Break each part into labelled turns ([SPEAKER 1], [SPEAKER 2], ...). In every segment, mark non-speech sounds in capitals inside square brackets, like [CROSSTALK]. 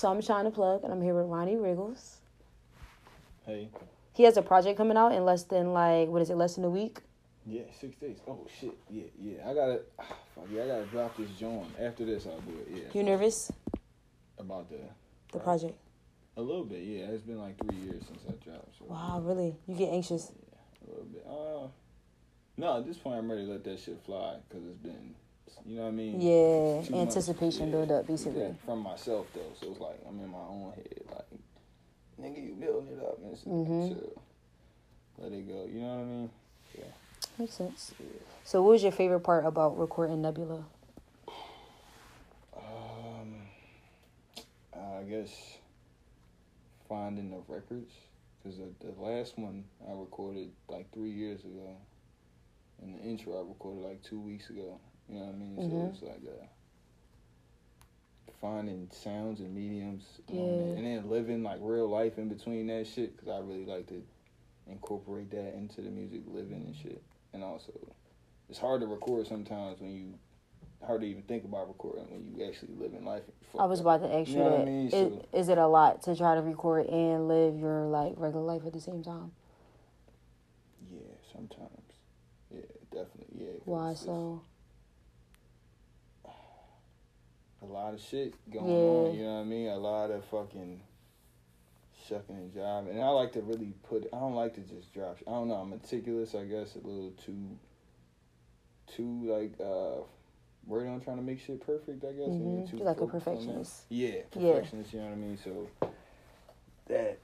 [SPEAKER 1] So I'm trying to plug, and I'm here with Ronnie Riggles.
[SPEAKER 2] Hey.
[SPEAKER 1] He has a project coming out in less than like what is it? Less than a week.
[SPEAKER 2] Yeah, six days. Oh shit. Yeah, yeah. I gotta. ah, fuck yeah, I gotta drop this joint. After this, I'll do it. Yeah.
[SPEAKER 1] You nervous?
[SPEAKER 2] About the
[SPEAKER 1] The
[SPEAKER 2] Right.
[SPEAKER 1] project.
[SPEAKER 2] a little bit. Yeah, it's been like three years since I dropped. So
[SPEAKER 1] Wow, really? You get anxious?
[SPEAKER 2] Yeah, a little bit. Uh, no, at this point, I'm ready to let that shit fly because it's been, you know what I mean.
[SPEAKER 1] Yeah, anticipation
[SPEAKER 2] Yeah.
[SPEAKER 1] build up, basically.
[SPEAKER 2] Yeah, from myself though, so it's like I'm in my own head. Like, nigga, you building it up and shit.
[SPEAKER 1] Mhm.
[SPEAKER 2] chill. Let it go. You know what I mean? Yeah.
[SPEAKER 1] Makes sense.
[SPEAKER 2] Yeah.
[SPEAKER 1] So, what was your favorite part about recording Nebula?
[SPEAKER 2] Um, I guess finding the records because the, the last one I recorded like three years ago, and the intro I recorded like two weeks ago. You know what I mean? So it's like uh, finding sounds and mediums, um,
[SPEAKER 1] Yeah.
[SPEAKER 2] and then living like real life in between that shit because I really like to incorporate that into the music, living and shit. And also, it's hard to record sometimes when you hard to even think about recording when you actually live in life.
[SPEAKER 1] I was about to ask you,
[SPEAKER 2] You know what I mean?
[SPEAKER 1] Is-
[SPEAKER 2] So-
[SPEAKER 1] is it a lot to try to record and live your like regular life at the same time?
[SPEAKER 2] Yeah, sometimes. Yeah, definitely. Yeah.
[SPEAKER 1] Why so?
[SPEAKER 2] A lot of shit going
[SPEAKER 1] Yeah.
[SPEAKER 2] on. You know what I mean? A lot of fucking shucking and jiving. And I like to really put. I don't like to just drop. I don't know. I'm meticulous. I guess a little too. Too like uh. Word on trying to make shit perfect, I guess.
[SPEAKER 1] Mhm.
[SPEAKER 2] you're
[SPEAKER 1] like a
[SPEAKER 2] focused on that.
[SPEAKER 1] perfectionist.
[SPEAKER 2] Yeah,
[SPEAKER 1] Yeah.
[SPEAKER 2] perfectionist. You know what I mean? So that,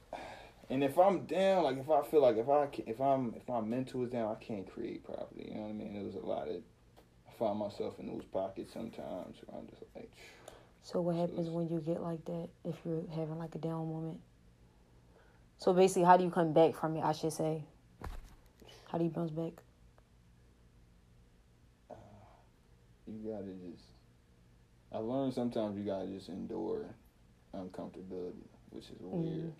[SPEAKER 2] and if I'm down, like if I feel like if I can, if I'm if my mental is down, I can't create properly. You know what I mean? It was a lot of. Find myself in those pockets sometimes where I'm just like,
[SPEAKER 1] So, what happens
[SPEAKER 2] it's-
[SPEAKER 1] when you get like that if you're having like a down moment? So, basically, how do you come back from it? I should say. How do you bounce back?
[SPEAKER 2] uh, you gotta just. I learned sometimes you gotta just endure uncomfortability, which is weird.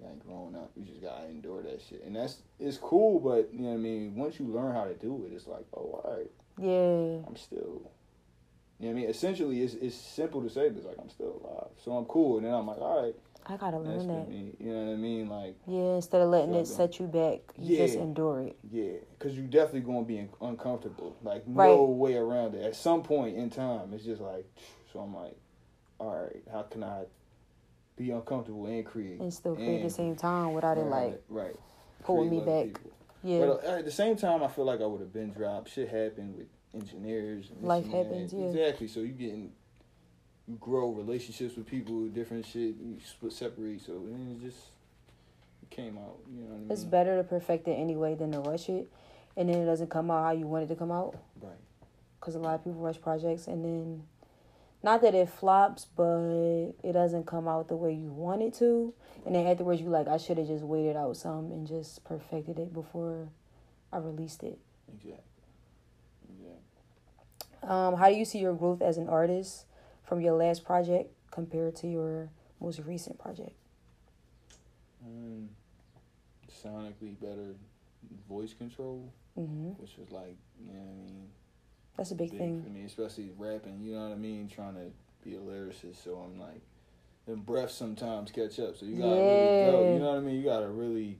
[SPEAKER 2] Like growing up, you just gotta endure that shit, and that's it's cool. But you know what I mean. Once you learn how to do it, it's like, oh, all right.
[SPEAKER 1] Yeah.
[SPEAKER 2] I'm still. You know what I mean? Essentially, it's it's simple to say, it's like I'm still alive, so I'm cool. And then I'm like, all right,
[SPEAKER 1] I gotta learn that.
[SPEAKER 2] me. You know what I mean? Like,
[SPEAKER 1] Yeah, instead of letting it set you back, you just endure it.
[SPEAKER 2] yeah, because you're definitely gonna be un- uncomfortable. Like,
[SPEAKER 1] Right.
[SPEAKER 2] no way around it. At some point in time, it's just like, so I'm like, all right, how can I be uncomfortable and create
[SPEAKER 1] And still create at the same time without it like
[SPEAKER 2] right,
[SPEAKER 1] pulling me back.
[SPEAKER 2] people.
[SPEAKER 1] Yeah.
[SPEAKER 2] But uh, at the same time, I feel like I would have been dropped. Shit happened with engineers. And
[SPEAKER 1] Life happens, yeah.
[SPEAKER 2] Exactly. So you getting, you grow relationships with people, different shit. You split, separate. So then it just it came out. You know what I mean?
[SPEAKER 1] It's better to perfect it anyway than to rush it, and then it doesn't come out how you want it to come out.
[SPEAKER 2] Right.
[SPEAKER 1] Because a lot of people rush projects, and then not that it flops, but it doesn't come out the way you want it to. And then afterwards, you like, I should have just waited out some and just perfected it before I released it.
[SPEAKER 2] Exactly. Exactly.
[SPEAKER 1] Um, how do you see your growth as an artist from your last project compared to your most recent project?
[SPEAKER 2] Um, sonically better voice control,
[SPEAKER 1] hmm
[SPEAKER 2] which was like, you know what I mean?
[SPEAKER 1] That's a big,
[SPEAKER 2] for
[SPEAKER 1] thing.
[SPEAKER 2] me, especially rapping. You know what I mean? Trying to be a lyricist, so I'm like, the breath sometimes catch up. So you gotta really go. You know what I mean? You gotta really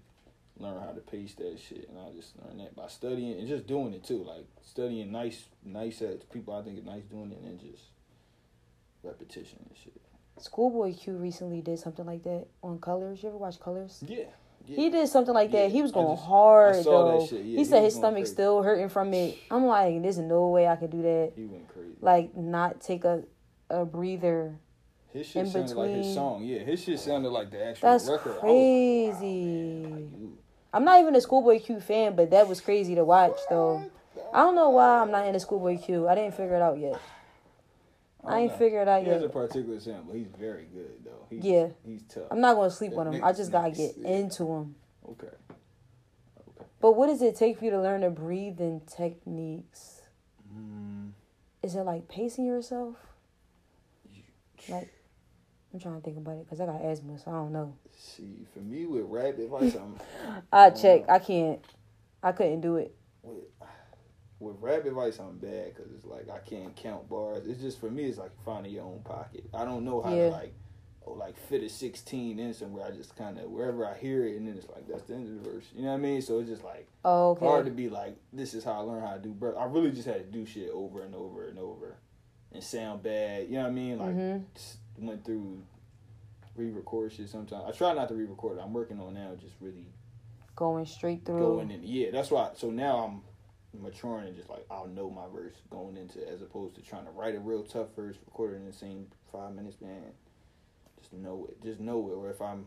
[SPEAKER 2] learn how to pace that shit, and I just learned that by studying and just doing it too. Like studying nice, nice at people I think are nice doing it, and then just repetition and shit.
[SPEAKER 1] Schoolboy Q recently did something like that on Colors. You ever watch Colors?
[SPEAKER 2] Yeah. Yeah.
[SPEAKER 1] He did something like that.
[SPEAKER 2] Yeah,
[SPEAKER 1] He was going
[SPEAKER 2] just-
[SPEAKER 1] hard
[SPEAKER 2] I saw that
[SPEAKER 1] though.
[SPEAKER 2] yeah,
[SPEAKER 1] he
[SPEAKER 2] he
[SPEAKER 1] said his
[SPEAKER 2] crazy.
[SPEAKER 1] still hurting from it. I'm like, there's no way I could do that.
[SPEAKER 2] He went crazy.
[SPEAKER 1] Like, not take a a breather.
[SPEAKER 2] his shit
[SPEAKER 1] in
[SPEAKER 2] sounded like his song. Yeah, his shit sounded like the actual
[SPEAKER 1] That's
[SPEAKER 2] record. I was like,
[SPEAKER 1] crazy.
[SPEAKER 2] wow, man,
[SPEAKER 1] I'm not even a Schoolboy Q fan, but that was crazy to watch though. I don't know why I'm not in into Schoolboy Q. I didn't figure it out yet. I ain't
[SPEAKER 2] know.
[SPEAKER 1] figured out
[SPEAKER 2] He has a particular sound, but he's very good though. He's,
[SPEAKER 1] Yeah.
[SPEAKER 2] he's tough.
[SPEAKER 1] I'm not gonna sleep
[SPEAKER 2] That
[SPEAKER 1] on him. I just gotta get
[SPEAKER 2] yeah.
[SPEAKER 1] into him.
[SPEAKER 2] Okay. Okay.
[SPEAKER 1] But what does it take for you to learn the breathing techniques?
[SPEAKER 2] Mm,
[SPEAKER 1] Is it like pacing yourself? Like, I'm trying to think about it because I got asthma, so I don't know.
[SPEAKER 2] see, for me with rap advice, I'm [LAUGHS]
[SPEAKER 1] I check. I can't. I couldn't do it.
[SPEAKER 2] with with rap advice, I'm bad because it's like I can't count bars. It's just for me, it's like finding your own pocket. I don't know how
[SPEAKER 1] Yeah.
[SPEAKER 2] to like oh, like fit a 16 in somewhere. I just kind of wherever I hear it, and then it's like that's the end of the verse. You know what I mean? So it's just like
[SPEAKER 1] Oh, okay.
[SPEAKER 2] hard to be like this is how I learn how to do. But I really just had to do shit over and over and over, and sound bad. You know what I mean? Like
[SPEAKER 1] Mhm.
[SPEAKER 2] just went through re-record shit sometimes. I try not to re-record it. I'm working on now, just really
[SPEAKER 1] Going straight through.
[SPEAKER 2] going in. Yeah, that's why. So now I'm maturing and just like I'll know my verse going into as opposed to trying to write a real tough verse, record it in the same five minutes, man. Just know it. Just know it. Or if I'm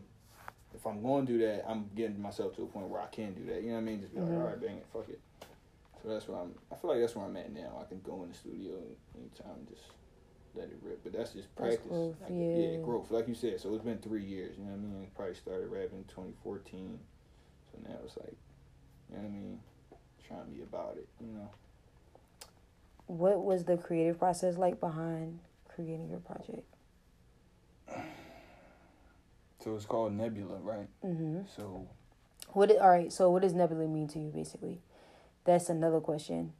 [SPEAKER 2] if I'm going to do that, I'm getting myself to a point where I can do that. You know what I mean? Just be like,
[SPEAKER 1] Mhm.
[SPEAKER 2] all right, bang it, fuck it. So that's where I'm. I feel like that's where I'm at now. I can go in the studio anytime and just let it rip. But that's just
[SPEAKER 1] That's
[SPEAKER 2] practice.
[SPEAKER 1] growth,
[SPEAKER 2] Like,
[SPEAKER 1] yeah.
[SPEAKER 2] growth. Like you said. So it's been three years. You know what I mean? Probably started rapping in 2014. So now it's like, you know what I mean? Trying to be about it. You know.
[SPEAKER 1] What was the creative process like behind creating your project? [SIGHS]
[SPEAKER 2] So it's called Nebula, right?
[SPEAKER 1] Mm-hmm.
[SPEAKER 2] So
[SPEAKER 1] What? All right. So, what does nebula mean to you, basically? That's another question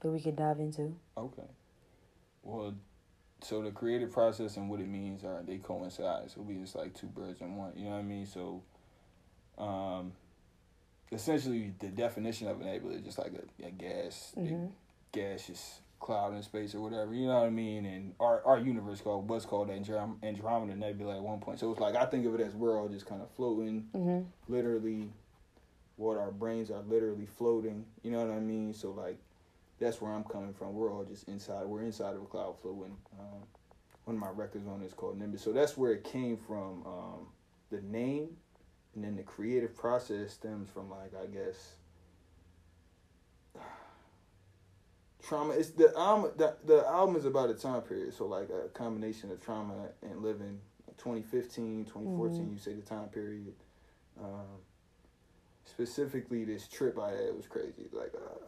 [SPEAKER 1] that we could dive into.
[SPEAKER 2] okay. Well, so the creative process and what it means are they coincide. So we just like two birds in one. You know what I mean? So, um, essentially the definition of a nebula is just like a, a gas, big
[SPEAKER 1] hmm
[SPEAKER 2] gaseous cloud in space or whatever. You know what I mean? And our our universe called was called Androm- Andromeda Nebula at one point. So it's like I think of it as we're all just kind of floating
[SPEAKER 1] hmm
[SPEAKER 2] literally what our brains are literally floating. You know what I mean? So like that's where I'm coming from. We're all just inside. We're inside of a cloud floating. Um, one of my records on is called Nimbus. So that's where it came from. Um, the name, and then the creative process stems from like I guess [SIGHS] trauma. It's the album. The, the album is about a time period. So like a combination of trauma and living. 2015, 2014, you say the time period. Um, specifically, this trip I had was crazy. Like, uh,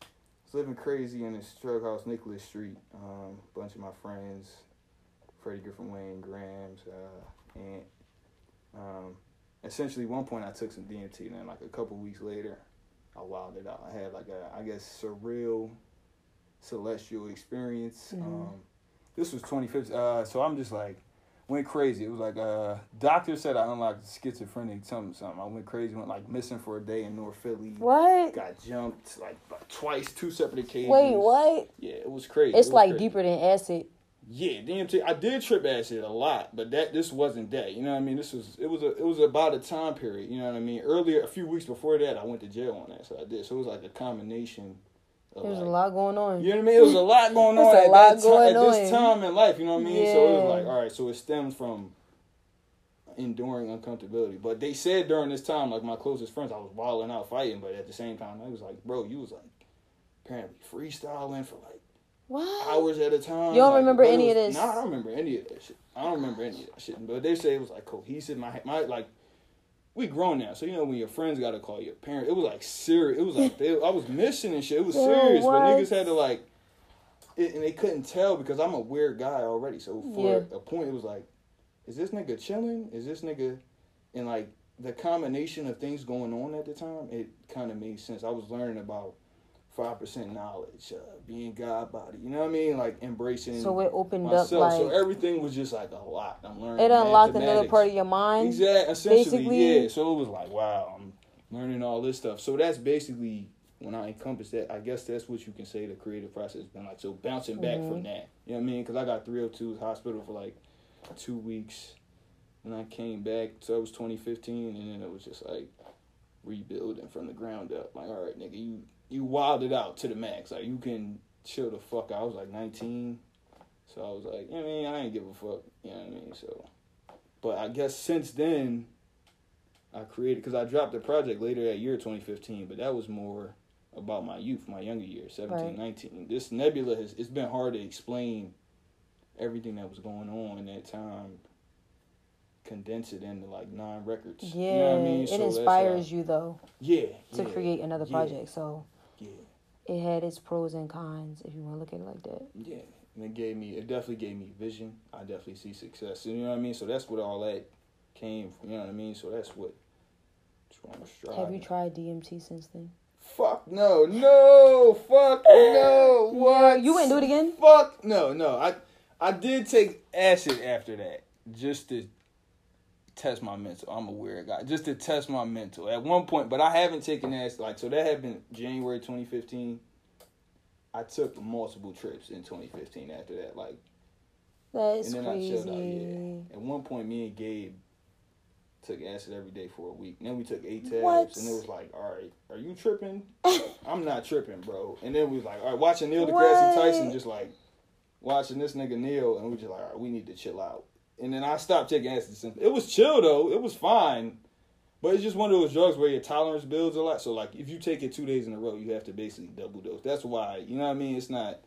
[SPEAKER 2] I was living crazy in this drug house, Nicholas Street. Um, bunch of my friends, Freddie Griffin, Wayne Grams, uh, and um, essentially, one point I took some DMT, and then like a couple weeks later, I wilded out. I had like a, I guess, surreal, celestial experience.
[SPEAKER 1] Mhm.
[SPEAKER 2] Um, this was 2015. Uh, so I'm just like went crazy. It was like uh doctor said I unlocked schizophrenic something something. I went crazy, went like missing for a day in North Philly.
[SPEAKER 1] What?
[SPEAKER 2] Got jumped like, twice, two separate occasions.
[SPEAKER 1] Wait, what?
[SPEAKER 2] Yeah, it was crazy.
[SPEAKER 1] It's
[SPEAKER 2] It
[SPEAKER 1] like
[SPEAKER 2] crazy.
[SPEAKER 1] deeper than acid.
[SPEAKER 2] Yeah, DMT. I did trip acid a lot, but that this wasn't that. You know what I mean? This was it was a it was about a time period. You know what I mean? Earlier, a few weeks before that, I went to jail on that, so I did. So it was like a combination. Of
[SPEAKER 1] There's
[SPEAKER 2] like,
[SPEAKER 1] a lot going on.
[SPEAKER 2] You know what I mean? It was a lot going on
[SPEAKER 1] a
[SPEAKER 2] at
[SPEAKER 1] lot
[SPEAKER 2] that
[SPEAKER 1] going
[SPEAKER 2] at this
[SPEAKER 1] on.
[SPEAKER 2] time in life. You know what I mean? So it was like, all right. So it stems from enduring uncomfortability. But they said during this time, like my closest friends, I was wilding out fighting, but at the same time, I was like, bro, you was like apparently freestyling for like
[SPEAKER 1] What?
[SPEAKER 2] hours at a time.
[SPEAKER 1] You don't
[SPEAKER 2] Like,
[SPEAKER 1] remember any of
[SPEAKER 2] was-
[SPEAKER 1] this?
[SPEAKER 2] Nah, I don't remember any of that shit. I don't remember any of that shit. But they say it was like cohesive. My my like we grown now, so you know when your friends gotta call your parent. It was like serious. It was like they, I was missing and shit. It was serious, but niggas had to like, it, and they couldn't tell because I'm a weird guy already. So for
[SPEAKER 1] Yeah.
[SPEAKER 2] a point, it was like, is this nigga chilling? Is this nigga, and like the combination of things going on at the time, it kind of made sense. I was learning about five percent knowledge, uh, being God body. You know what I mean? Like embracing
[SPEAKER 1] So it opened up like
[SPEAKER 2] so everything was just like a lot. I'm learning.
[SPEAKER 1] it unlocked another part of your mind.
[SPEAKER 2] Exactly. Essentially,
[SPEAKER 1] basically.
[SPEAKER 2] yeah. So it was like, wow, I'm learning all this stuff. So that's basically when I encompass that. I guess that's what you can say the creative process has been like. So bouncing back
[SPEAKER 1] Mm-hmm.
[SPEAKER 2] from that, you know what I mean? Because I got 302 hospital for like two weeks, and I came back. So it was 2015, and then it was just like rebuilding from the ground up. Like, all right, nigga, you you wilded out to the max. Like you can chill the fuck out. I was like 19. So I was like, you know what I mean? I ain't give a fuck. You know what I mean? So, but I guess since then, I created, because I dropped the project later that year, 2015, but that was more about my youth, my younger years, 17,
[SPEAKER 1] Right.
[SPEAKER 2] 19. This Nebula has, it's been hard to explain everything that was going on in that time, condense it into like nine records.
[SPEAKER 1] Yeah,
[SPEAKER 2] You know what I mean?
[SPEAKER 1] it
[SPEAKER 2] So
[SPEAKER 1] inspires you though
[SPEAKER 2] Yeah.
[SPEAKER 1] to
[SPEAKER 2] yeah,
[SPEAKER 1] create another
[SPEAKER 2] yeah,
[SPEAKER 1] project. So
[SPEAKER 2] Yeah.
[SPEAKER 1] it had its pros and cons if you want to look at it like that.
[SPEAKER 2] Yeah, and it gave me, it definitely gave me vision. I definitely see success. You know what I mean? So that's what all that came from. You know what I mean? So that's what. That's.
[SPEAKER 1] Have you tried DMT since then?
[SPEAKER 2] Fuck no, no, fuck [LAUGHS] no. What?
[SPEAKER 1] You wouldn't do it again?
[SPEAKER 2] Fuck no, no. I I did take acid after that. just to test my mental. I'm a weird guy. Just to test my mental. At one point, but I haven't taken that like so that had been January 2015. I took multiple trips in 2015 after that. Like
[SPEAKER 1] That's
[SPEAKER 2] and then
[SPEAKER 1] crazy.
[SPEAKER 2] I chilled out, yeah. At one point me and Gabe took acid every day for a week. And then we took eight tabs
[SPEAKER 1] What?
[SPEAKER 2] and it was like, all right, are you tripping? [LAUGHS] I'm not tripping, bro. And then we was like, all right, watching Neil deGrasse Tyson just like watching this nigga Neil and we just like, all right, we need to chill out. And then I stopped taking acid since it was chill though. It was fine. But it's just one of those drugs where your tolerance builds a lot. So like if you take it two days in a row, you have to basically double dose. That's why, you know what I mean? It's not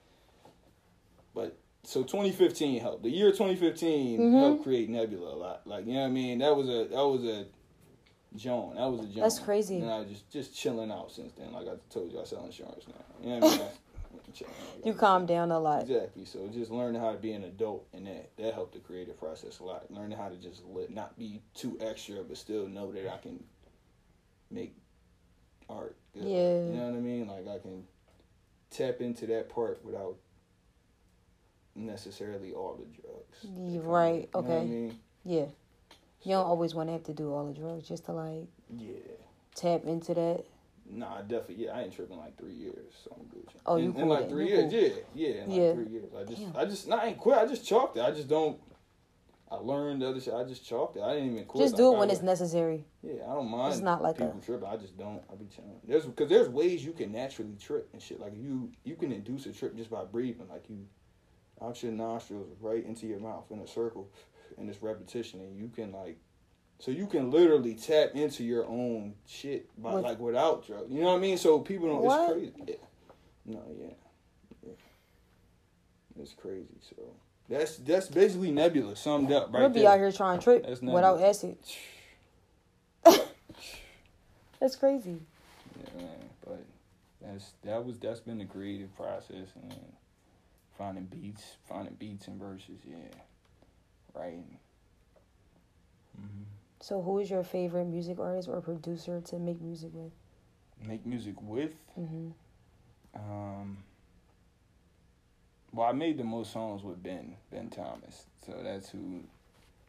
[SPEAKER 2] but so 2015 helped. The year 2015
[SPEAKER 1] Mhm.
[SPEAKER 2] helped create Nebula a lot. Like, you know what I mean? That was a that was a Joan. That was a Joan.
[SPEAKER 1] That's crazy.
[SPEAKER 2] And I was just just chilling out since then. Like I told you, I sell insurance now. You know what I mean? [LAUGHS] Chilling.
[SPEAKER 1] You calm down a lot.
[SPEAKER 2] Exactly. So just learning how to be an adult and that that helped the creative process a lot. Learning how to just let not be too extra, but still know that I can make art. good.
[SPEAKER 1] Yeah.
[SPEAKER 2] You know what I mean? Like I can tap into that part without necessarily all the drugs.
[SPEAKER 1] Right,
[SPEAKER 2] You know what I
[SPEAKER 1] okay.
[SPEAKER 2] mean?
[SPEAKER 1] Yeah. You don't always want to have to do all the drugs just to like
[SPEAKER 2] Yeah.
[SPEAKER 1] tap into that.
[SPEAKER 2] Nah, definitely. Yeah, I ain't tripping like three years, so I'm Gucci.
[SPEAKER 1] Oh,
[SPEAKER 2] in,
[SPEAKER 1] you
[SPEAKER 2] in
[SPEAKER 1] cool
[SPEAKER 2] like three years?
[SPEAKER 1] cool.
[SPEAKER 2] Yeah, yeah, in like
[SPEAKER 1] Yeah.
[SPEAKER 2] three years. I just,
[SPEAKER 1] Damn.
[SPEAKER 2] I just, not I ain't quit. I just chalked it. I just don't. I learned the other shit. I just chalked it. I didn't even quit.
[SPEAKER 1] Just
[SPEAKER 2] Like,
[SPEAKER 1] do it when
[SPEAKER 2] was-
[SPEAKER 1] it's necessary.
[SPEAKER 2] Yeah, I don't mind.
[SPEAKER 1] It's not like
[SPEAKER 2] people
[SPEAKER 1] a-
[SPEAKER 2] tripping. I just don't. I be chilling. There's because there's ways you can naturally trip and shit. Like you, you can induce a trip just by breathing. Like you, out your nostrils right into your mouth in a circle, and it's repetition, and you can like, so you can literally tap into your own shit by like without drugs. You know what I mean? So people don't.
[SPEAKER 1] What?
[SPEAKER 2] It's crazy. Yeah. No, yeah, yeah. It's crazy. So that's that's basically Nebula summed up right
[SPEAKER 1] we'll be
[SPEAKER 2] there.
[SPEAKER 1] out here trying to trip
[SPEAKER 2] That's
[SPEAKER 1] without acid. [LAUGHS] That's crazy.
[SPEAKER 2] Yeah, man. But that's that was that's been the creative process and finding beats, finding beats and verses. Yeah, writing. hmm
[SPEAKER 1] So, who is your favorite music artist or producer to make music with?
[SPEAKER 2] Make music with.
[SPEAKER 1] hmm
[SPEAKER 2] Um, well, I made the most songs with Ben Ben Thomas, so that's who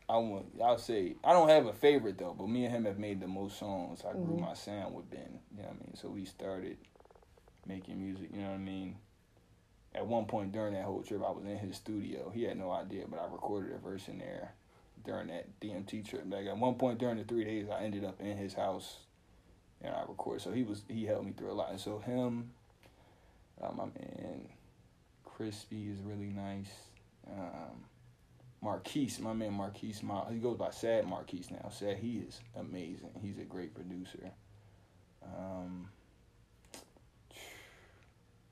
[SPEAKER 2] I want. I'll say I don't have a favorite though, but me and him have made the most songs. I grew
[SPEAKER 1] Mhm.
[SPEAKER 2] my sound with Ben. You know what I mean? So we started making music. You know what I mean? At one point during that whole trip, I was in his studio. He had no idea, but I recorded a verse in there during that DMT trip. Like at one point during the three days, I ended up in his house and I recorded. So he was he helped me through a lot. And so him, uh, my man, Crispy is really nice. Um, Marquise, my man Marquise, Ma- he goes by Sad Marquise now. Sad, he is amazing. He's a great producer. Um,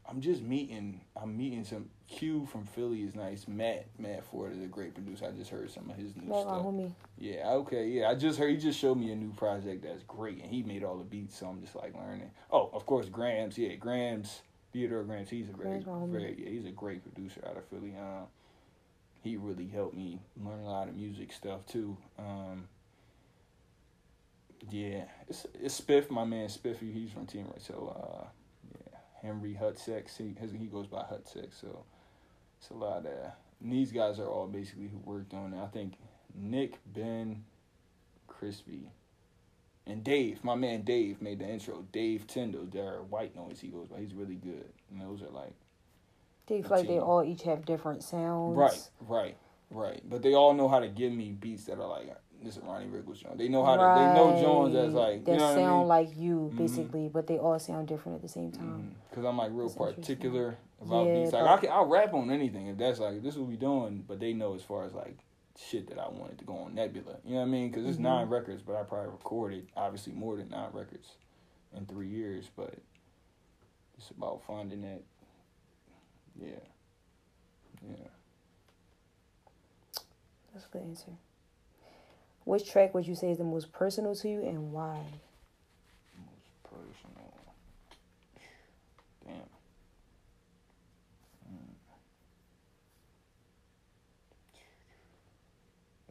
[SPEAKER 2] I'm just meeting. I'm meeting some Q from Philly is nice. Matt Matt Ford is a great producer. I just heard some of his new
[SPEAKER 1] Matt, my
[SPEAKER 2] stuff.
[SPEAKER 1] homie.
[SPEAKER 2] Yeah, okay, yeah. I just heard he just showed me a new project that's great, and he made all the beats, so I'm just like learning. Oh, of course, Grams. Yeah, Grams. Theodore Grams. He's a great,
[SPEAKER 1] Grams, my homie.
[SPEAKER 2] very, yeah, he's a great producer out of Philly. Um, he really helped me learn a lot of music stuff too. Um, yeah, it's it's Spiff, my man Spiffy. He's from Team Right. So uh, Henry Hutsex. He he goes by Hutsex. So it's a lot of. And these guys are all basically who worked on it. I think Nick, Ben, Crispy, and Dave. My man Dave made the intro. Dave Tyndall, their white noise he goes by. He's really good. And those are like
[SPEAKER 1] They feel like they all each have different sounds.
[SPEAKER 2] Right, right, right. But they all know how to give me beats that are like this is Ronnie Riggles Jones. They know how to. They know Jones as like
[SPEAKER 1] that
[SPEAKER 2] you know what
[SPEAKER 1] sound
[SPEAKER 2] I mean.
[SPEAKER 1] like you
[SPEAKER 2] Mhm.
[SPEAKER 1] basically, but they all sound different at the same time.
[SPEAKER 2] Because I'm like real
[SPEAKER 1] That's
[SPEAKER 2] particular about
[SPEAKER 1] Yeah,
[SPEAKER 2] beats. Like I can, I'll rap on anything if that's like this is what we doing. But they know as far as like shit that I wanted to go on Nebula. You know what I mean? Because it's
[SPEAKER 1] Mhm.
[SPEAKER 2] nine records, but I probably recorded obviously more than nine records in three years. But it's about finding that. Yeah. Yeah.
[SPEAKER 1] That's a good answer. Which track would you say is the most personal to you and why?
[SPEAKER 2] Most personal. Damn. Mm.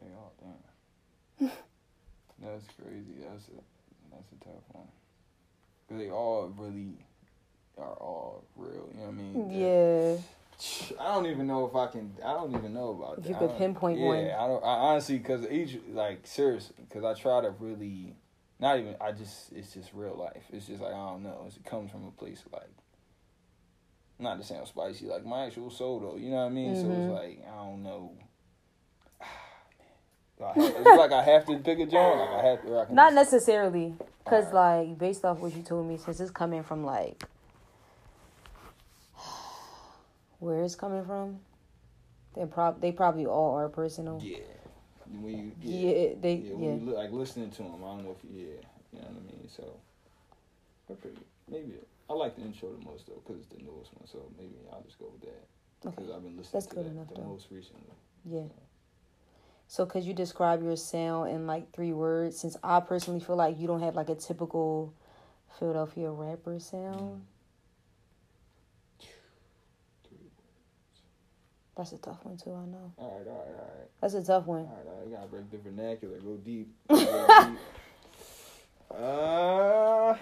[SPEAKER 2] They all damn. [LAUGHS] that's crazy. That's a that's a tough one. Cause they all really are all real. You know what I mean?
[SPEAKER 1] Yeah.
[SPEAKER 2] I don't even know if I can. I don't even know about that.
[SPEAKER 1] you could pinpoint
[SPEAKER 2] yeah,
[SPEAKER 1] one.
[SPEAKER 2] Yeah, I don't. I honestly, because each like seriously, because I try to really, not even. I just it's just real life. It's just like I don't know. It comes from a place of, like, not to sound spicy, like my actual soul though. You know what I mean? So
[SPEAKER 1] Mhm.
[SPEAKER 2] it's like I don't know. [SIGHS] Have, it's like I have to pick a joint. Like I have to. I
[SPEAKER 1] Not necessarily, cause
[SPEAKER 2] Alright.
[SPEAKER 1] like based off what you told me, since it's coming from like where it's coming from, they prob they probably all are personal.
[SPEAKER 2] Yeah. When you,
[SPEAKER 1] Yeah,
[SPEAKER 2] yeah.
[SPEAKER 1] they
[SPEAKER 2] Yeah,
[SPEAKER 1] yeah.
[SPEAKER 2] you look, like listening to them, I don't know if you, yeah, you know what I mean. So, they're pretty. Maybe I like the intro the most though, cause it's the newest one. So maybe I'll just go with that.
[SPEAKER 1] Okay.
[SPEAKER 2] Cause I've been listening
[SPEAKER 1] That's
[SPEAKER 2] to
[SPEAKER 1] good
[SPEAKER 2] that
[SPEAKER 1] enough,
[SPEAKER 2] the
[SPEAKER 1] though.
[SPEAKER 2] most recently.
[SPEAKER 1] Yeah. So could you describe your sound in like three words? Since I personally feel like you don't have like a typical Philadelphia rapper sound. Mm.
[SPEAKER 2] Three.
[SPEAKER 1] That's a tough one too. I know.
[SPEAKER 2] All right, all right, all right,
[SPEAKER 1] That's a tough one.
[SPEAKER 2] all right. All right. You gotta break the vernacular. Go deep. [LAUGHS] Go deep. Uh,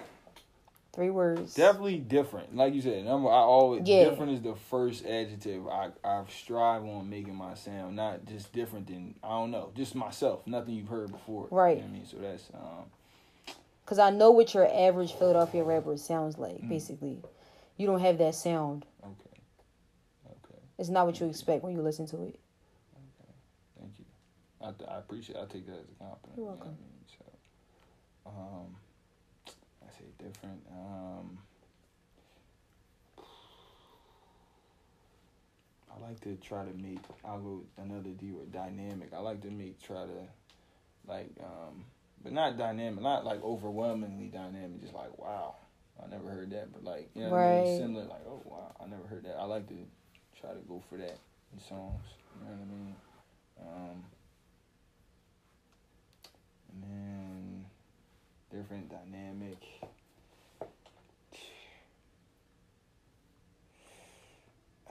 [SPEAKER 1] Three words.
[SPEAKER 2] definitely different. Like you said, number I always
[SPEAKER 1] Yeah.
[SPEAKER 2] different is the first adjective I I strive on making my sound, not just different than I don't know, just myself. Nothing you've heard before.
[SPEAKER 1] Right.
[SPEAKER 2] You know what I mean, so that's um.
[SPEAKER 1] Cause I know what your average Philadelphia rapper sounds like.
[SPEAKER 2] Mm.
[SPEAKER 1] Basically, you don't have that sound.
[SPEAKER 2] Okay.
[SPEAKER 1] It's not what you expect when you listen to it. Okay.
[SPEAKER 2] Thank you. I, I appreciate. I take that as a compliment.
[SPEAKER 1] You're
[SPEAKER 2] you know
[SPEAKER 1] welcome.
[SPEAKER 2] I mean? So, um, I say different. Um, I like to try to make. I'll go another D word. Dynamic. I like to make. Try to, like, um, but not dynamic. Not like overwhelmingly dynamic. Just like wow. I never heard that, but like you know, what I mean? Similar. Like oh wow, I never heard that. I like to try to go for that in songs. You know what I mean? Um, and then different dynamic. [SIGHS]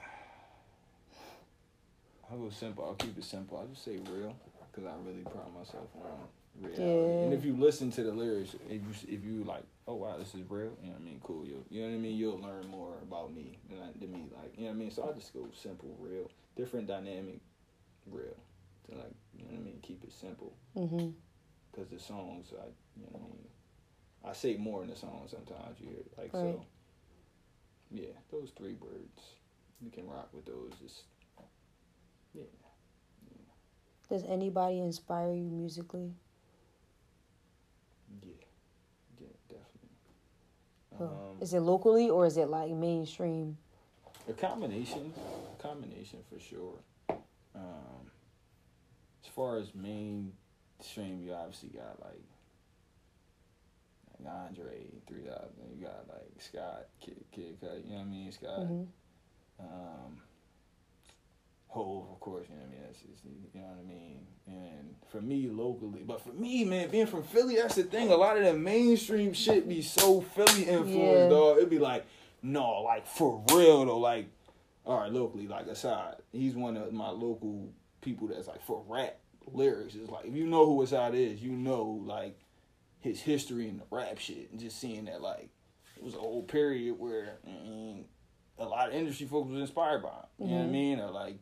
[SPEAKER 2] I'll go simple. I'll keep it simple. I'll just say real because I really pride myself on reality.
[SPEAKER 1] Yeah.
[SPEAKER 2] And if you listen to the lyrics, if you if you like, oh wow, this is real. You know what I mean? Cool. You you know what I mean? You'll learn more about me than I, than me. Like you know what I mean? So I just go simple, real, different dynamic, real. To like you know what I mean? Keep it simple
[SPEAKER 1] hmm
[SPEAKER 2] because the songs, I you know what I mean. I say more in the song sometimes. You hear like
[SPEAKER 1] Right.
[SPEAKER 2] so. Yeah, those three words. You can rock with those. Just yeah.
[SPEAKER 1] Does anybody inspire you musically?
[SPEAKER 2] Yeah. Um,
[SPEAKER 1] Is it locally or is it like mainstream?
[SPEAKER 2] a combination, a combination for sure. Um, as far as mainstream, you obviously got like, like Andre three thousand. You got like Scott, Kid, Kid Cudi. You know what I mean? Scott.
[SPEAKER 1] hmm
[SPEAKER 2] um, Hove, of course, you know what I mean. That's just, you know what I mean. And for me, locally, but for me, man, being from Philly, that's the thing. A lot of the mainstream shit be so Philly influenced,
[SPEAKER 1] Yeah.
[SPEAKER 2] dog. It'd be like, no, like for real though. Like, all right, locally, like aside, he's one of my local people that's like for rap lyrics. It's like if you know who Aside is, you know like his history in the rap shit, and just seeing that like it was a whole period where. I mean, a lot of industry folks was inspired by him. You know what I
[SPEAKER 1] Mhm.
[SPEAKER 2] mean? Or like,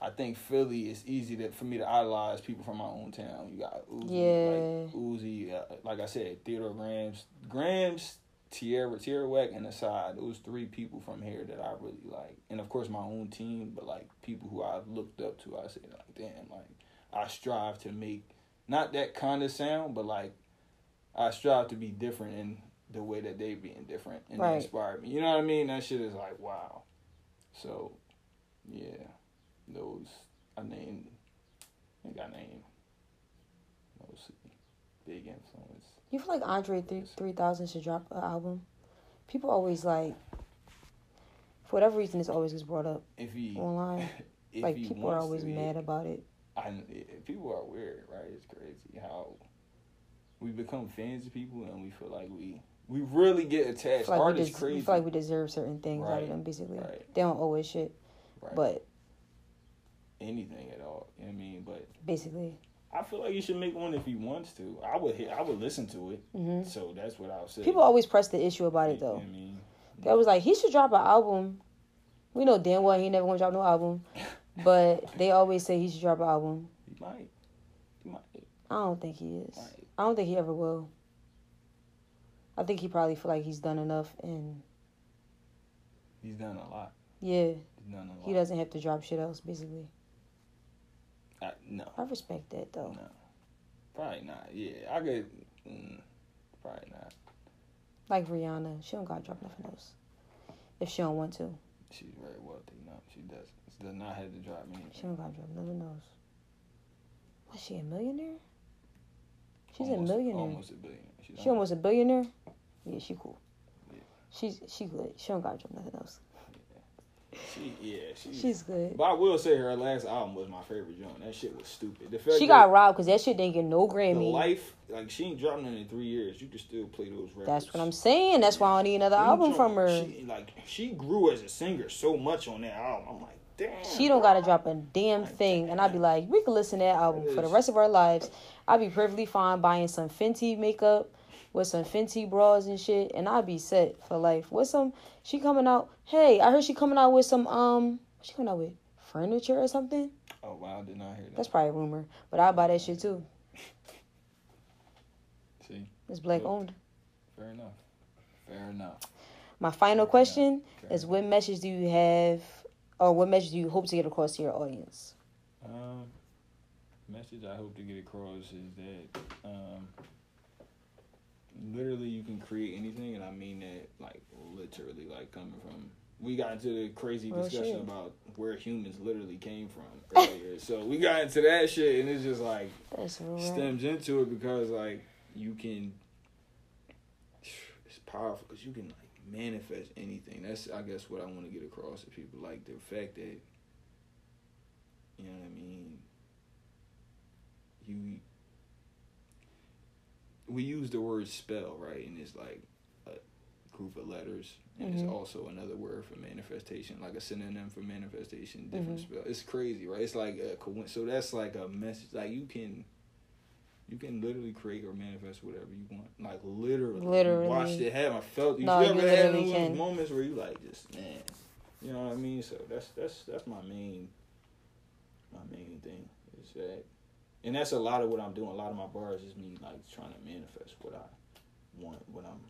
[SPEAKER 2] I think Philly is easy to for me to idolize people from my own town. You got Uzi,
[SPEAKER 1] Yeah.
[SPEAKER 2] like Uzi, uh, like I said, Theodore Grams, Grams, Tierra, Tierra Whack, and Aside. Those three people from here that I really like, and of course my own team, but like people who I've looked up to. I say like, damn, like I strive to make not that kind of sound, but like I strive to be different in the way that they being different and
[SPEAKER 1] Right.
[SPEAKER 2] they inspire me. You know what I mean? That shit is like wow. So, yeah, those I named. I think I named mostly big influence.
[SPEAKER 1] You feel like Andre three three thousand should drop an album? People always like, for whatever reason, this always gets brought up
[SPEAKER 2] If he,
[SPEAKER 1] online. [LAUGHS]
[SPEAKER 2] if
[SPEAKER 1] like
[SPEAKER 2] he
[SPEAKER 1] people are always
[SPEAKER 2] yeah.
[SPEAKER 1] mad about it.
[SPEAKER 2] I eh, eh, people are weird, right? It's crazy how we become fans of people and we feel like we we really get attached.
[SPEAKER 1] like
[SPEAKER 2] Art
[SPEAKER 1] we,
[SPEAKER 2] is crazy.
[SPEAKER 1] we feel like we deserve certain things out of them. Basically,
[SPEAKER 2] right.
[SPEAKER 1] they don't owe us shit,
[SPEAKER 2] right.
[SPEAKER 1] but
[SPEAKER 2] anything at all. You know what I mean? But
[SPEAKER 1] basically,
[SPEAKER 2] I feel like he should make one if he wants to. I would hit, I would listen to it.
[SPEAKER 1] hmm
[SPEAKER 2] So that's what I'll say.
[SPEAKER 1] people always press the issue about it
[SPEAKER 2] You know
[SPEAKER 1] though.
[SPEAKER 2] I mean?
[SPEAKER 1] That was like he should drop an album We know damn well he never gonna drop no album, [LAUGHS] but they always say he should drop an album.
[SPEAKER 2] He might. He might.
[SPEAKER 1] I don't think he is. I don't think he ever will. I think he probably feel like he's done enough, and
[SPEAKER 2] He's done a lot.
[SPEAKER 1] yeah,
[SPEAKER 2] He's done a lot.
[SPEAKER 1] he doesn't have to drop shit else. Basically,
[SPEAKER 2] I, no.
[SPEAKER 1] I respect that though.
[SPEAKER 2] No. Probably not. Yeah, I could. Mm, probably not.
[SPEAKER 1] Like Rihanna, she don't gotta drop nothing else if she don't want to.
[SPEAKER 2] She's very wealthy. No, she does. She does not have to drop me.
[SPEAKER 1] She don't gotta drop nothing else. Was she a millionaire? She's
[SPEAKER 2] almost,
[SPEAKER 1] a millionaire.
[SPEAKER 2] Almost a billion. She's
[SPEAKER 1] She almost a billionaire. Yeah, she cool.
[SPEAKER 2] Yeah.
[SPEAKER 1] She's she good. She don't gotta drop nothing else.
[SPEAKER 2] She, yeah, she's.
[SPEAKER 1] She's good.
[SPEAKER 2] But I will say her last album was my favorite joint. That shit was stupid. The fact
[SPEAKER 1] She
[SPEAKER 2] that
[SPEAKER 1] got robbed because that shit didn't get no Grammy.
[SPEAKER 2] the life, like she ain't dropped none in three years. You can still play those records.
[SPEAKER 1] That's what I'm saying. That's why I don't need another
[SPEAKER 2] Them
[SPEAKER 1] album from her.
[SPEAKER 2] She, like she grew as a singer so much on that album. I'm like, damn.
[SPEAKER 1] She don't gotta drop a damn thing, and I'd be like, we could listen to that album for the rest of our lives. I'd be perfectly fine buying some Fenty makeup with some Fenty bras and shit, and I'd be set for life. With some, she coming out. Hey, I heard she coming out with some um, what she coming out with furniture or something.
[SPEAKER 2] Oh wow, I did not hear that.
[SPEAKER 1] That's probably a rumor, but I'd buy that shit too. [LAUGHS]
[SPEAKER 2] See,
[SPEAKER 1] It's black
[SPEAKER 2] Look.
[SPEAKER 1] owned.
[SPEAKER 2] fair enough. Fair enough.
[SPEAKER 1] My final question
[SPEAKER 2] Fair
[SPEAKER 1] is: What message do you have, or what message do you hope to get across to your audience?
[SPEAKER 2] Um, message I hope to get across is that um, literally you can create anything, and I mean that like literally, like coming from. We got into the crazy discussion
[SPEAKER 1] shit.
[SPEAKER 2] about where humans literally came from [LAUGHS] earlier. so we got into that shit, and it's just like
[SPEAKER 1] That's real. rap.
[SPEAKER 2] stems into it because like you can. It's powerful because you can like manifest anything. That's I guess what I want to get across to people, like the fact that you know what I mean. You we use the word spell right, and it's like a group of letters, and
[SPEAKER 1] Mhm.
[SPEAKER 2] it's also another word for manifestation, like a synonym for manifestation. Different
[SPEAKER 1] Mhm.
[SPEAKER 2] spell. It's crazy, right? It's like a coincidence. So that's like a message. Like you can. You can literally create or manifest whatever you want. Like literally.
[SPEAKER 1] Literally.
[SPEAKER 2] watched it happen. I felt you
[SPEAKER 1] No,
[SPEAKER 2] ever had those
[SPEAKER 1] can.
[SPEAKER 2] moments where you like just man. You know what I mean? So that's that's that's my main my main thing is that and that's a lot of what I'm doing. A lot of my bars is me like trying to manifest what I want, what I'm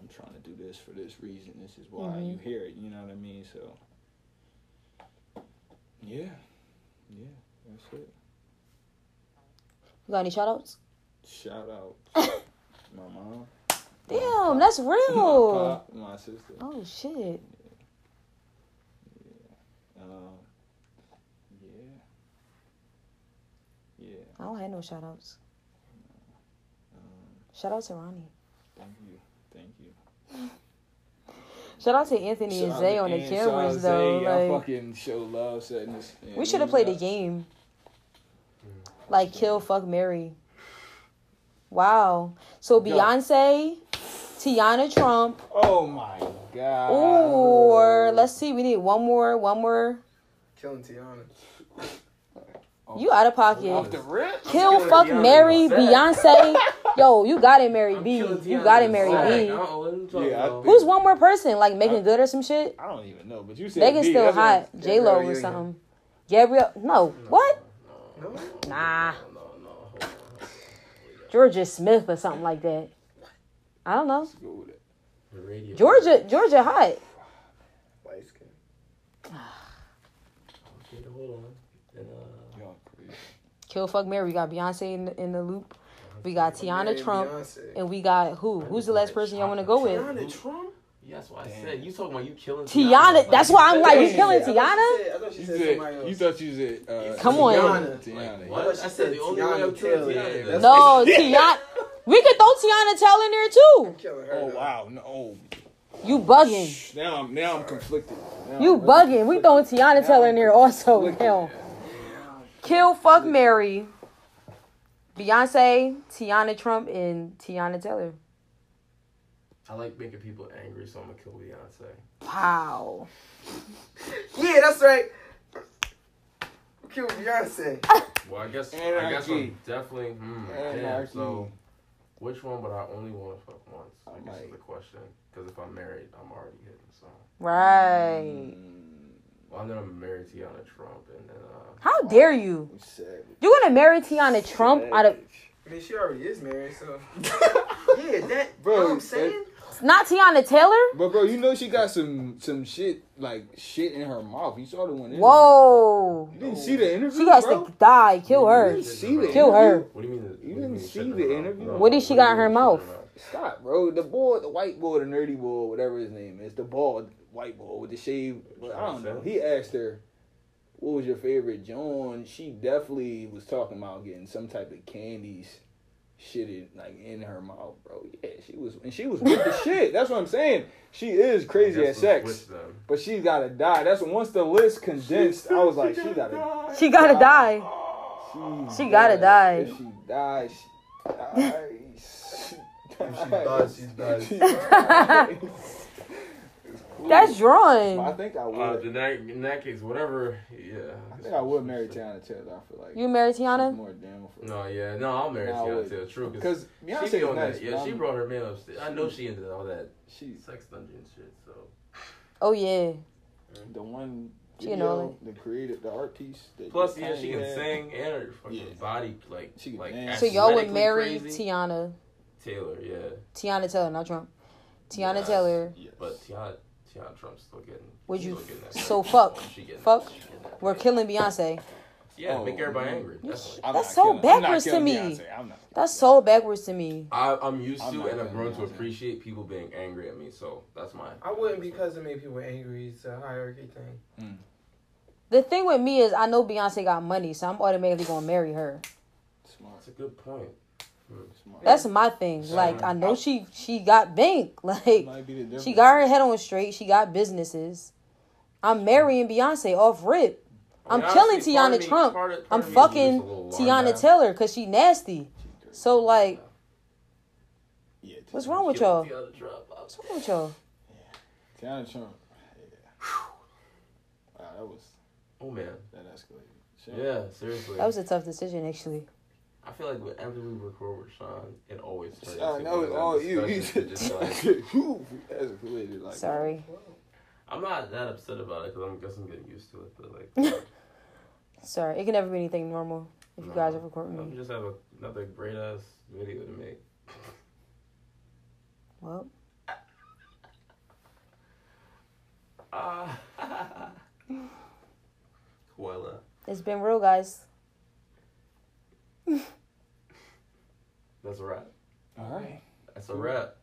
[SPEAKER 2] I'm trying to do this for this reason. This is why
[SPEAKER 1] Mhm.
[SPEAKER 2] you hear it, you know what I mean? So Yeah. Yeah, that's it.
[SPEAKER 1] You got any shout outs?
[SPEAKER 2] Shout out [LAUGHS] my mom.
[SPEAKER 1] Damn, that's [LAUGHS] real.
[SPEAKER 2] my pop, my sister.
[SPEAKER 1] Oh shit.
[SPEAKER 2] Um, yeah. Yeah.
[SPEAKER 1] I don't have no shout outs.
[SPEAKER 2] Um,
[SPEAKER 1] Shout out to Ronnie.
[SPEAKER 2] thank you. Thank you. [LAUGHS]
[SPEAKER 1] Shout out to Anthony and Zay on the
[SPEAKER 2] to- shout out
[SPEAKER 1] cameras though.
[SPEAKER 2] Zay. I
[SPEAKER 1] Like
[SPEAKER 2] fucking show love setting this.
[SPEAKER 1] we should have played a game. Like kill, fuck, Mary. Wow. So
[SPEAKER 2] Go.
[SPEAKER 1] Beyonce, Tiana Trump,
[SPEAKER 2] Oh my god.
[SPEAKER 1] or let's see, we need one more, one more.
[SPEAKER 3] Killing Tiana.
[SPEAKER 1] You out of
[SPEAKER 2] Off
[SPEAKER 1] pocket.
[SPEAKER 2] the rip.
[SPEAKER 1] Kill,
[SPEAKER 3] killing
[SPEAKER 1] fuck,
[SPEAKER 3] Beyonce.
[SPEAKER 1] Mary, Beyonce. Yo, you got it, Mary
[SPEAKER 3] I'm
[SPEAKER 1] B. You got it, Mary
[SPEAKER 3] song.
[SPEAKER 1] B.
[SPEAKER 3] I don't know what you talking
[SPEAKER 2] Yeah,
[SPEAKER 1] Who's one more person? Like making good or some shit?
[SPEAKER 2] I don't even know, but you said
[SPEAKER 1] Megan's
[SPEAKER 2] B,
[SPEAKER 1] still
[SPEAKER 2] that's
[SPEAKER 1] hot. J Lo or something. Gabrielle? No. What?
[SPEAKER 3] No.
[SPEAKER 1] Nah.
[SPEAKER 3] No, no, no.
[SPEAKER 1] Jorja Smith or something like that. I don't know.
[SPEAKER 2] Let's go with it.
[SPEAKER 3] The radio.
[SPEAKER 1] Georgia, Georgia hot.
[SPEAKER 3] Light skin. Ah. Okay, hold on. And, uh,
[SPEAKER 2] Y'all crazy.
[SPEAKER 1] Kill, fuck, Mary. We got Beyonce in the, in the loop. We got Tiana
[SPEAKER 3] Mary
[SPEAKER 1] Trump,
[SPEAKER 3] Beyonce.
[SPEAKER 1] and we got who? Who's the last person y'all want to go with?
[SPEAKER 3] Tiana Trump? Yeah, that's what I
[SPEAKER 2] Damn.
[SPEAKER 3] said. You talking about you killing
[SPEAKER 1] Tiana. That's why I'm like, you
[SPEAKER 2] Damn.
[SPEAKER 1] killing
[SPEAKER 3] I thought
[SPEAKER 1] Tiana?
[SPEAKER 3] she said- I thought she
[SPEAKER 2] You
[SPEAKER 3] said
[SPEAKER 2] said
[SPEAKER 3] somebody else.
[SPEAKER 2] you thought you said uh,
[SPEAKER 1] Come on.
[SPEAKER 3] Tiana.
[SPEAKER 2] Tiana.
[SPEAKER 3] Like, what? I said the only way I'm killing Taylor.
[SPEAKER 2] Tiana.
[SPEAKER 3] That's-
[SPEAKER 1] No, Tiana. We could throw Tiana Tell in there too.
[SPEAKER 3] Killing her.
[SPEAKER 2] Oh
[SPEAKER 3] though.
[SPEAKER 2] wow, no. Oh,
[SPEAKER 1] You bugging.
[SPEAKER 2] now I'm now I'm conflicted. Now
[SPEAKER 1] You
[SPEAKER 2] I'm really
[SPEAKER 1] bugging. We throwing. Tiana
[SPEAKER 2] Tell
[SPEAKER 1] in there also.
[SPEAKER 2] conflicted.
[SPEAKER 1] Hell. Kill, fuck, Mary. Beyonce, Tiana Trump, and Teyana Taylor.
[SPEAKER 3] I like making people angry, so I'm gonna kill Beyonce.
[SPEAKER 1] Wow. [LAUGHS]
[SPEAKER 3] Yeah, that's right. Kill Beyonce. [LAUGHS]
[SPEAKER 4] Well, I guess I guess
[SPEAKER 2] Anarchy.
[SPEAKER 4] I'm definitely. Hmm, damn. So, which one? But I only want to fuck once. I guess
[SPEAKER 2] Like-
[SPEAKER 4] is the question. Because if I'm married, I'm already hitting. So
[SPEAKER 1] Right.
[SPEAKER 2] Mm,
[SPEAKER 3] Well, I'm gonna marry Tiana Trump, and then uh,
[SPEAKER 1] How dare you?
[SPEAKER 2] I'm savage.
[SPEAKER 1] You gonna marry Tiana Trump out of
[SPEAKER 5] I mean, she already is married, so. [LAUGHS] yeah, that.
[SPEAKER 2] Bro,
[SPEAKER 5] Bro, know what I'm saying?
[SPEAKER 1] not Teyana Taylor?
[SPEAKER 2] But bro, you know she got some some shit like shit in her mouth. You saw the one. interview.
[SPEAKER 1] Whoa.
[SPEAKER 2] You didn't see the interview,
[SPEAKER 1] She has
[SPEAKER 2] bro?
[SPEAKER 1] to die. Kill
[SPEAKER 2] You
[SPEAKER 1] her.
[SPEAKER 2] didn't see the
[SPEAKER 1] Kill her.
[SPEAKER 3] what do you mean?
[SPEAKER 2] You
[SPEAKER 3] what
[SPEAKER 2] didn't
[SPEAKER 3] mean
[SPEAKER 2] see the
[SPEAKER 3] her
[SPEAKER 2] interview?
[SPEAKER 3] No,
[SPEAKER 1] What did she
[SPEAKER 3] do
[SPEAKER 1] got in her mouth?
[SPEAKER 2] Stop, bro. The boy, the white boy, the nerdy boy, whatever his name is, the bald white boy with the shave. But I don't know. He asked her, "What was your favorite Joan?" She definitely was talking about getting some type of candies, shitted like in her mouth, bro. Yeah, she was, and she was with the [LAUGHS] shit. That's what I'm saying. She is crazy
[SPEAKER 3] guess
[SPEAKER 2] at sex, but she's gotta die. That's once the list condensed, I was like, she gotta.
[SPEAKER 1] She gotta die.
[SPEAKER 2] She,
[SPEAKER 1] She gotta die. [LAUGHS]
[SPEAKER 2] If she dies, she dies.
[SPEAKER 5] If she dies, she dies.
[SPEAKER 2] She dies. It's cool.
[SPEAKER 1] That's
[SPEAKER 2] But I think I
[SPEAKER 3] Uh,
[SPEAKER 2] would.
[SPEAKER 3] in that in that case, whatever. Yeah.
[SPEAKER 2] I think I would marry Teyana Taylor. I feel like
[SPEAKER 1] You marry Tiana?
[SPEAKER 2] more damn for
[SPEAKER 3] No, yeah, no, I'll marry
[SPEAKER 2] Nah,
[SPEAKER 3] Tiana
[SPEAKER 2] would.
[SPEAKER 3] Taylor. True,
[SPEAKER 2] because
[SPEAKER 3] she
[SPEAKER 2] Beyonce
[SPEAKER 3] be
[SPEAKER 2] is
[SPEAKER 3] on
[SPEAKER 2] nice.
[SPEAKER 3] that. Yeah, she brought her man upstairs. I know she into all that
[SPEAKER 2] She's
[SPEAKER 3] sex dungeon shit. So
[SPEAKER 1] Oh yeah.
[SPEAKER 2] the one.
[SPEAKER 1] She know
[SPEAKER 2] Video, the creative, the art piece. that
[SPEAKER 3] plus, yeah, she can
[SPEAKER 2] had.
[SPEAKER 3] sing and her fucking
[SPEAKER 2] Yeah.
[SPEAKER 3] body like
[SPEAKER 2] She can
[SPEAKER 3] like.
[SPEAKER 1] So y'all would marry
[SPEAKER 3] crazy.
[SPEAKER 1] Tiana.
[SPEAKER 3] Taylor, yeah,
[SPEAKER 1] Teyana Taylor, not Trump. Tiana
[SPEAKER 3] Yes.
[SPEAKER 1] Taylor.
[SPEAKER 2] Yes.
[SPEAKER 3] but Tiana Tiana Trump's still getting.
[SPEAKER 1] Would you-
[SPEAKER 3] getting that
[SPEAKER 1] so fuck. Fuck.
[SPEAKER 3] that- she that
[SPEAKER 1] We're killing Beyonce.
[SPEAKER 3] Yeah,
[SPEAKER 2] Oh,
[SPEAKER 3] make everybody angry. Definitely.
[SPEAKER 2] I'm
[SPEAKER 1] That's so
[SPEAKER 2] killing-
[SPEAKER 1] backwards to me.
[SPEAKER 2] Beyonce. I'm not.
[SPEAKER 1] That's so backwards to me.
[SPEAKER 3] I, I'm used
[SPEAKER 2] I'm
[SPEAKER 3] to and I've
[SPEAKER 2] gonna
[SPEAKER 3] grown to appreciate people being angry at me. So that's my.
[SPEAKER 5] I wouldn't because it made people angry. It's a hierarchy thing. Hmm.
[SPEAKER 1] The thing with me is I know Beyonce got money, so I'm automatically gonna marry her.
[SPEAKER 2] Smart.
[SPEAKER 3] That's a good point.
[SPEAKER 2] Smart.
[SPEAKER 1] That's my thing. Like I know she she got bank. [LAUGHS] Like
[SPEAKER 2] Might be the difference.
[SPEAKER 1] she got her head on straight. She got businesses. I'm marrying Beyonce off rip. I'm
[SPEAKER 3] I
[SPEAKER 1] killing Tiana
[SPEAKER 3] me-
[SPEAKER 1] Trump.
[SPEAKER 3] part of- part
[SPEAKER 1] I'm
[SPEAKER 3] of me is
[SPEAKER 1] fucking
[SPEAKER 3] just a little alarmed
[SPEAKER 1] Tiana
[SPEAKER 3] now.
[SPEAKER 1] Taylor because she nasty. So like,
[SPEAKER 2] Yeah,
[SPEAKER 1] what's wrong with y'all?
[SPEAKER 3] Tiana Trump.
[SPEAKER 1] What's wrong with y'all?
[SPEAKER 2] Tiana Trump. Yeah. Wow, that was
[SPEAKER 3] Oh man.
[SPEAKER 2] that escalated. Shit.
[SPEAKER 3] Yeah, seriously.
[SPEAKER 1] That was a tough decision actually.
[SPEAKER 3] I feel like whenever we record with Sean, it always turns.
[SPEAKER 2] I
[SPEAKER 3] into
[SPEAKER 2] know it's all you. [LAUGHS] You just
[SPEAKER 3] just like, [LAUGHS]
[SPEAKER 2] Whew, escalated like.
[SPEAKER 1] Sorry.
[SPEAKER 3] I'm not that upset about it because I'm guessing getting used to it. But like, [LAUGHS]
[SPEAKER 1] Sorry. It can never be anything normal if you guys are recording
[SPEAKER 3] I'm just have a, another great ass video to make.
[SPEAKER 1] Well,
[SPEAKER 3] Ah. Voila.
[SPEAKER 1] it's been real, guys.
[SPEAKER 3] That's a wrap.
[SPEAKER 2] All right.
[SPEAKER 3] That's a wrap.